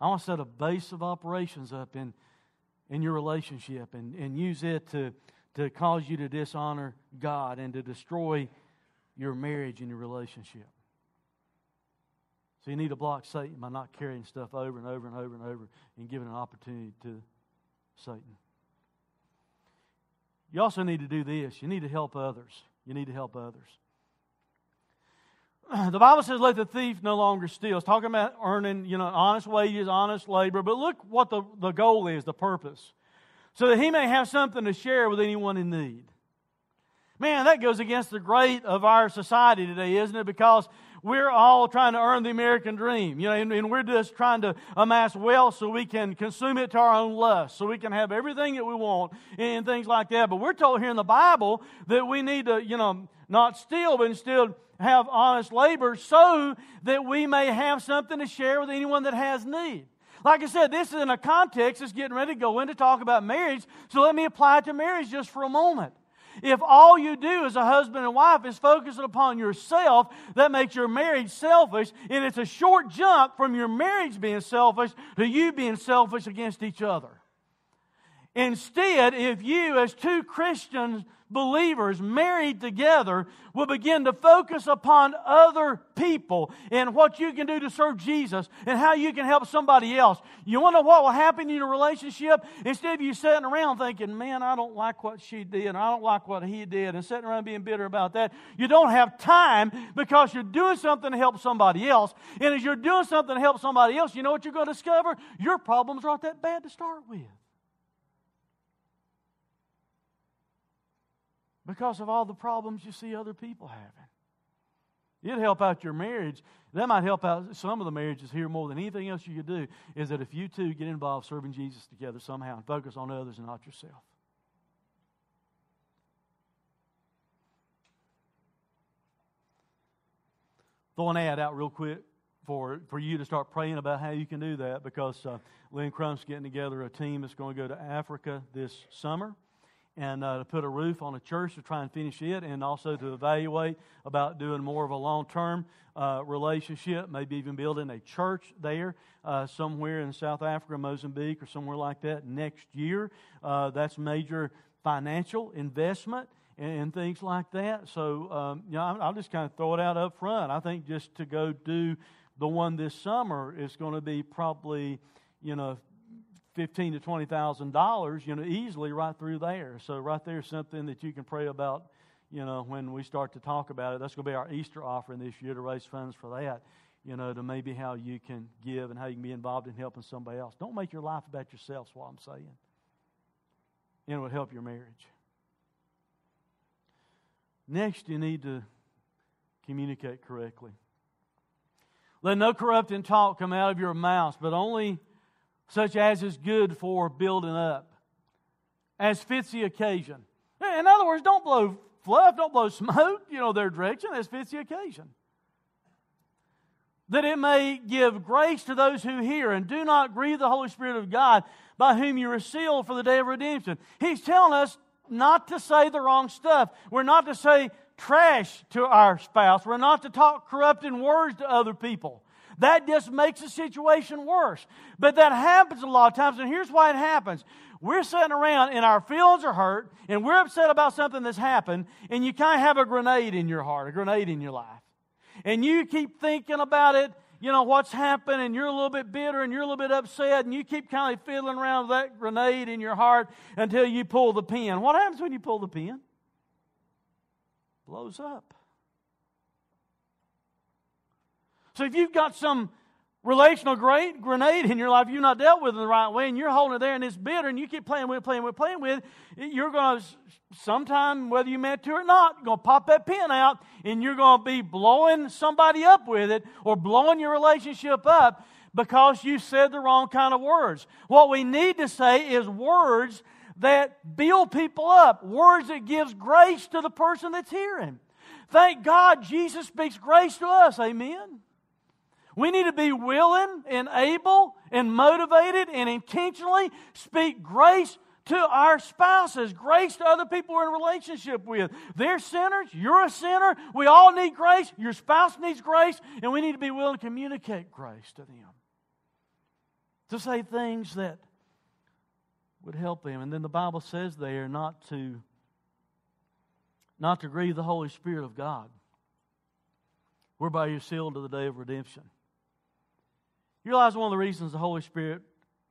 I want to set a base of operations up in, in your relationship and, and use it to, to cause you to dishonor God and to destroy your marriage and your relationship. So you need to block Satan by not carrying stuff over and over and over and over and giving an opportunity to Satan. You also need to do this. You need to help others. You need to help others. the Bible says, let the thief no longer steal. It's talking about earning, you know, honest wages, honest labor. But look what the, the goal is, the purpose. So that he may have something to share with anyone in need. Man, that goes against the great of our society today, isn't it? Because we're all trying to earn the American dream, you know, and, and, we're just trying to amass wealth so we can consume it to our own lust, so we can have everything that we want and things like that. But we're told here in the Bible that we need to, you know, not steal, but instead have honest labor so that we may have something to share with anyone that has need. Like I said, this is in a context that's getting ready to go in to talk about marriage, so let me apply it to marriage just for a moment. If all you do as a husband and wife is focusing upon yourself, that makes your marriage selfish, and it's a short jump from your marriage being selfish to you being selfish against each other. Instead, if you, as two Christians, believers married together will begin to focus upon other people and what you can do to serve Jesus and how you can help somebody else. You want to know what will happen in your relationship? Instead of you sitting around thinking, man, I don't like what she did and I don't like what he did and sitting around being bitter about that, you don't have time because you're doing something to help somebody else. And as you're doing something to help somebody else, you know what you're going to discover? Your problems aren't that bad to start with. Because of all the problems you see other people having. It'd help out your marriage. That might help out some of the marriages here more than anything else you could do. Is that if you two get involved serving Jesus together somehow and focus on others and not yourself. Throw an ad out real quick for, for you to start praying about how you can do that because uh, Lynn Crump's getting together a team that's going to go to Africa this summer and uh, to put a roof on a church to try and finish it, and also to evaluate about doing more of a long term uh, relationship, maybe even building a church there uh, somewhere in South Africa, Mozambique, or somewhere like that next year. Uh, that's major financial investment. And, and things like that. So, um, you know, I'll, I'll just kind of throw it out up front. I think just to go do the one this summer is going to be probably, you know, fifteen to twenty thousand dollars, you know, easily right through there. So right there is something that you can pray about. You know, when we start to talk about it, that's going to be our Easter offering this year to raise funds for that. You know, to maybe how you can give and how you can be involved in helping somebody else. Don't make your life about yourself. Is what I'm saying. And it will help your marriage. Next, you need to communicate correctly. Let no corrupting talk come out of your mouths, but only such as is good for building up, as fits the occasion. In other words, don't blow fluff, don't blow smoke, you know, their direction, as fits the occasion. That it may give grace to those who hear, and do not grieve the Holy Spirit of God, by whom you are sealed for the day of redemption. He's telling us not to say the wrong stuff. We're not to say trash to our spouse. We're not to talk corrupting words to other people. That just makes the situation worse. But that happens a lot of times, and here's why it happens. We're sitting around and our feelings are hurt, and we're upset about something that's happened, and you kind of have a grenade in your heart, a grenade in your life. And you keep thinking about it, you know, what's happened, and you're a little bit bitter and you're a little bit upset, and you keep kind of fiddling around with that grenade in your heart until you pull the pin. What happens when you pull the pin? Blows up. So if you've got some relational great grenade in your life you've not dealt with in the right way, and you're holding it there and it's bitter, and you keep playing with, playing with, playing with, you're going to sometime, whether you meant to or not, going to pop that pin out, and you're going to be blowing somebody up with it or blowing your relationship up because you said the wrong kind of words. What we need to say is words that build people up, words that gives grace to the person that's hearing. Thank God Jesus speaks grace to us. Amen. We need to be willing and able and motivated and intentionally speak grace to our spouses, grace to other people we're in relationship with. They're sinners. You're a sinner. We all need grace. Your spouse needs grace, and we need to be willing to communicate grace to them. To say things that would help them. And then the Bible says there not to not to grieve the Holy Spirit of God, whereby you're sealed to the day of redemption. You realize one of the reasons the Holy Spirit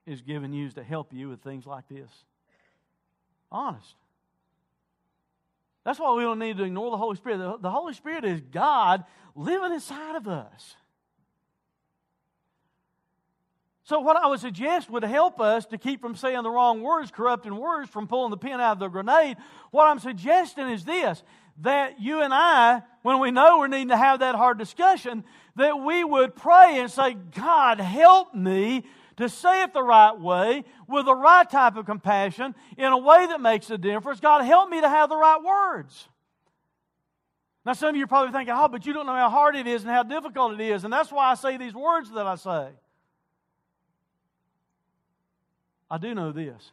is given you is to help you with things like this? Honest. That's why we don't need to ignore the Holy Spirit. The, the Holy Spirit is God living inside of us. So, what I would suggest would help us to keep from saying the wrong words, corrupting words, from pulling the pin out of the grenade. What I'm suggesting is this that you and I, when we know we're needing to have that hard discussion, that we would pray and say, God, help me to say it the right way, with the right type of compassion, in a way that makes a difference. God, help me to have the right words. Now, some of you are probably thinking, oh, but you don't know how hard it is and how difficult it is, and that's why I say these words that I say. I do know this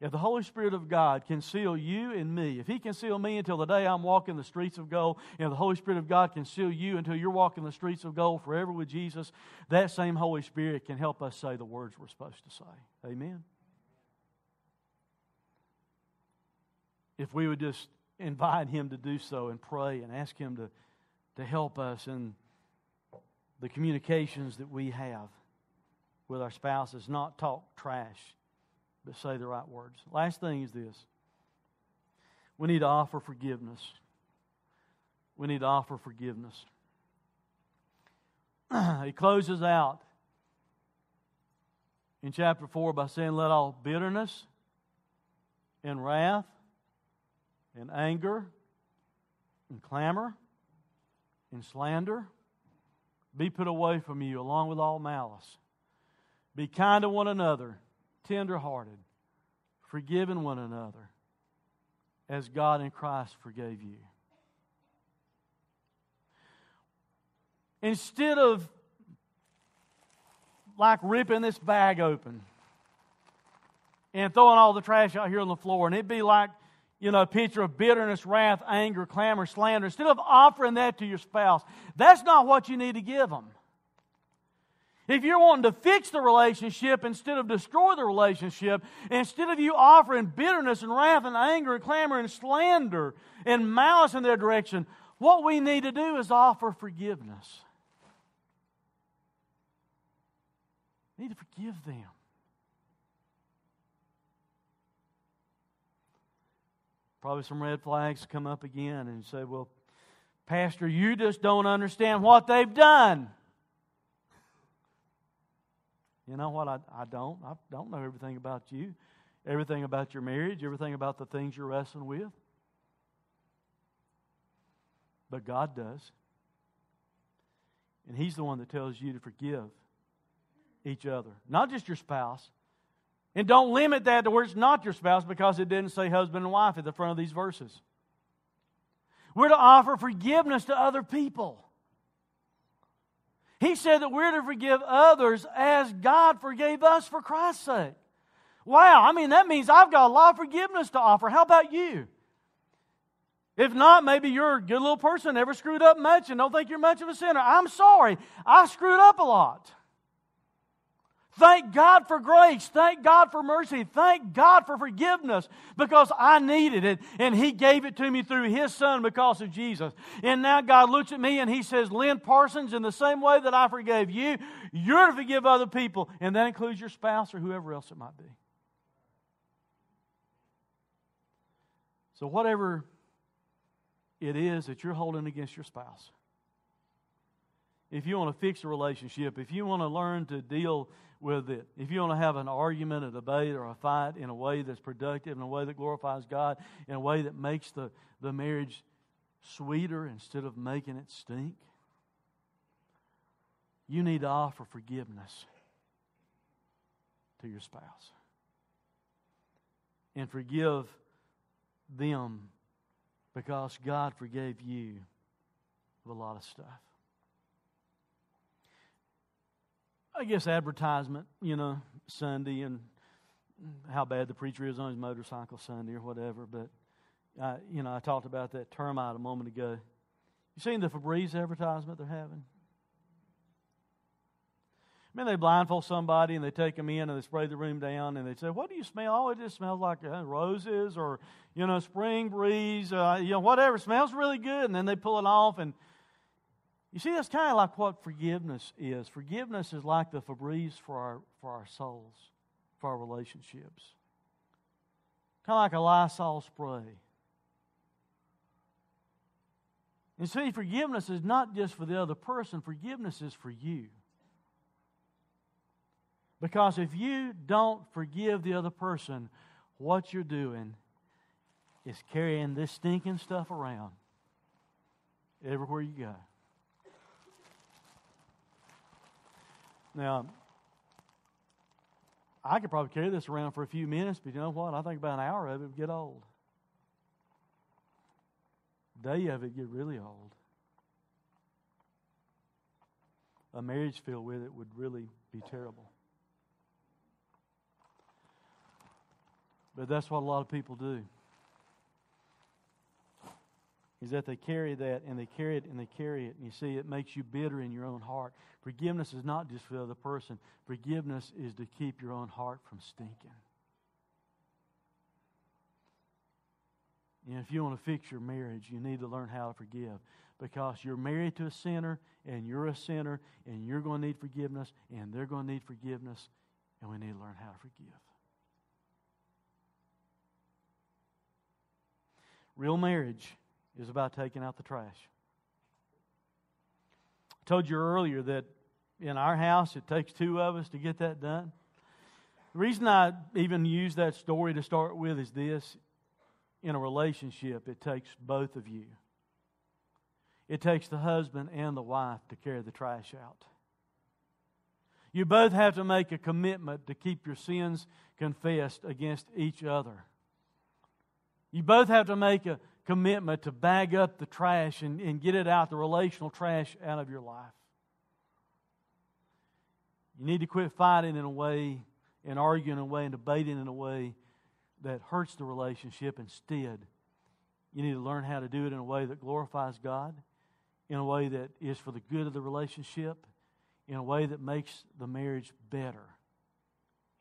if the Holy Spirit of God can seal you and me, if He can seal me until the day I'm walking the streets of gold, and the Holy Spirit of God can seal you until you're walking the streets of gold forever with Jesus, that same Holy Spirit can help us say the words we're supposed to say. Amen? If we would just invite Him to do so and pray and ask Him to, to help us in the communications that we have with our spouses, not talk trash but say the right words. Last thing is this we need to offer forgiveness. We need to offer forgiveness. he closes out in chapter 4 by saying, Let all bitterness and wrath and anger and clamor and slander be put away from you, along with all malice. Be kind to one another tenderhearted, forgiving one another as God in Christ forgave you. Instead of like ripping this bag open and throwing all the trash out here on the floor, and it'd be like, you know, a picture of bitterness, wrath, anger, clamor, slander, instead of offering that to your spouse, that's not what you need to give them. If you're wanting to fix the relationship instead of destroy the relationship, instead of you offering bitterness and wrath and anger and clamor and slander and malice in their direction, what we need to do is offer forgiveness. We need to forgive them. Probably some red flags come up again and say, Well, Pastor, you just don't understand what they've done. You know what? I, I don't. I don't know everything about you, everything about your marriage, everything about the things you're wrestling with. But God does. And He's the one that tells you to forgive each other, not just your spouse. And don't limit that to where it's not your spouse because it didn't say husband and wife at the front of these verses. We're to offer forgiveness to other people. He said that we're to forgive others as God forgave us for Christ's sake. Wow, I mean, that means I've got a lot of forgiveness to offer. How about you? If not, maybe you're a good little person, never screwed up much, and don't think you're much of a sinner. I'm sorry. I screwed up a lot. Thank God for grace. Thank God for mercy. Thank God for forgiveness because I needed it and He gave it to me through His Son because of Jesus. And now God looks at me and He says, Lynn Parsons, in the same way that I forgave you, you're to forgive other people. And that includes your spouse or whoever else it might be. So, whatever it is that you're holding against your spouse, if you want to fix a relationship, if you want to learn to deal with it. If you want to have an argument, a debate, or a fight in a way that's productive, in a way that glorifies God, in a way that makes the, the marriage sweeter instead of making it stink, you need to offer forgiveness to your spouse. And forgive them because God forgave you of a lot of stuff. I guess advertisement, you know, Sunday and how bad the preacher is on his motorcycle Sunday or whatever. But, uh, you know, I talked about that termite a moment ago. You seen the Febreze advertisement they're having? I mean, they blindfold somebody and they take them in and they spray the room down and they say, "What do you smell?" Oh, it just smells like uh, roses or you know, spring breeze, uh, you know, whatever. It smells really good, and then they pull it off and you see, that's kind of like what forgiveness is. Forgiveness is like the Febreze for our, for our souls, for our relationships. Kind of like a Lysol spray. And see, forgiveness is not just for the other person, forgiveness is for you. Because if you don't forgive the other person, what you're doing is carrying this stinking stuff around everywhere you go. Now, I could probably carry this around for a few minutes, but you know what? I think about an hour of it would get old. Day of it get really old. A marriage filled with it would really be terrible. But that's what a lot of people do is that they carry that and they carry it and they carry it. And you see, it makes you bitter in your own heart. Forgiveness is not just for the other person, forgiveness is to keep your own heart from stinking. And if you want to fix your marriage, you need to learn how to forgive because you're married to a sinner and you're a sinner and you're going to need forgiveness and they're going to need forgiveness and we need to learn how to forgive. Real marriage is about taking out the trash. I told you earlier that in our house it takes two of us to get that done. The reason I even use that story to start with is this in a relationship, it takes both of you. It takes the husband and the wife to carry the trash out. You both have to make a commitment to keep your sins confessed against each other. You both have to make a commitment to bag up the trash and, and get it out, the relational trash out of your life. You need to quit fighting in a way and arguing in a way and debating in a way that hurts the relationship. Instead, you need to learn how to do it in a way that glorifies God, in a way that is for the good of the relationship, in a way that makes the marriage better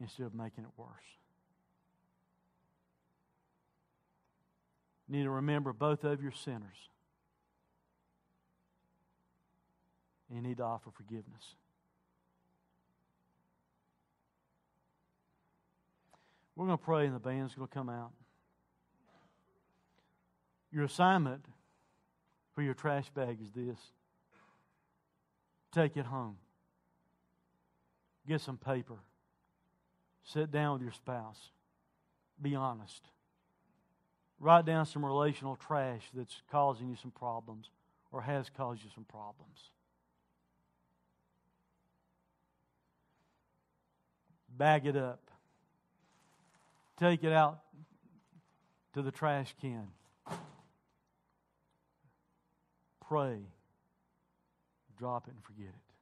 instead of making it worse. You need to remember both of your sinners. And you need to offer forgiveness. We're going to pray, and the band's going to come out. Your assignment for your trash bag is this take it home, get some paper, sit down with your spouse, be honest. Write down some relational trash that's causing you some problems or has caused you some problems. Bag it up. Take it out to the trash can. Pray. Drop it and forget it.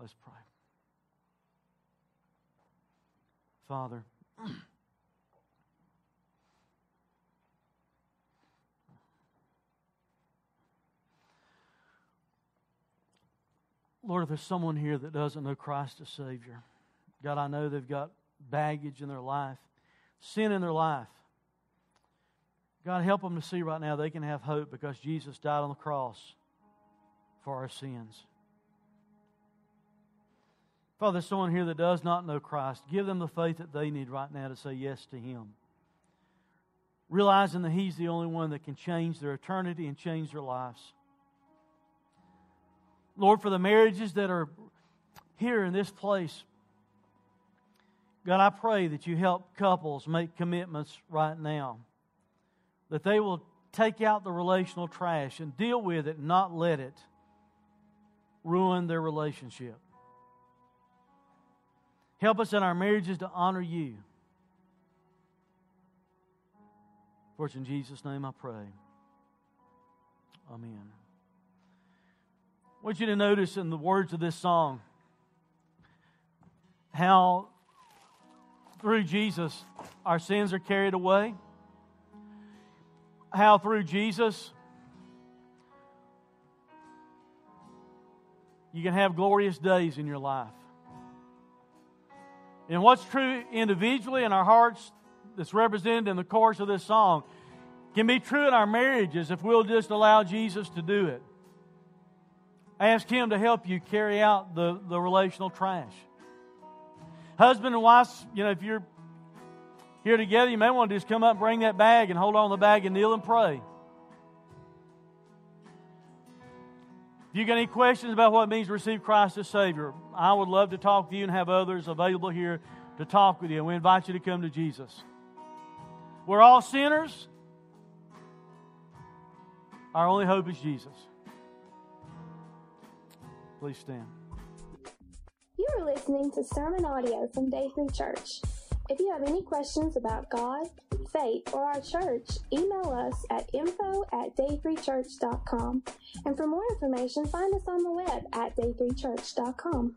Let's pray. Father, Lord, if there's someone here that doesn't know Christ as Savior, God, I know they've got baggage in their life, sin in their life. God, help them to see right now they can have hope because Jesus died on the cross for our sins. Father, there's someone here that does not know Christ. Give them the faith that they need right now to say yes to Him. Realizing that He's the only one that can change their eternity and change their lives. Lord, for the marriages that are here in this place, God, I pray that you help couples make commitments right now. That they will take out the relational trash and deal with it not let it ruin their relationship. Help us in our marriages to honor you. For it's in Jesus' name I pray. Amen. Want you to notice in the words of this song how through Jesus our sins are carried away, how through Jesus you can have glorious days in your life. And what's true individually in our hearts that's represented in the chorus of this song can be true in our marriages if we'll just allow Jesus to do it. Ask Him to help you carry out the, the relational trash. Husband and wife, you know, if you're here together, you may want to just come up and bring that bag and hold on the bag and kneel and pray. If you got any questions about what it means to receive Christ as Savior, I would love to talk to you and have others available here to talk with you. And we invite you to come to Jesus. We're all sinners. Our only hope is Jesus. Please stand. You are listening to sermon audio from Day 3 Church. If you have any questions about God, faith, or our church, email us at info at day3church.com. And for more information, find us on the web at day3church.com.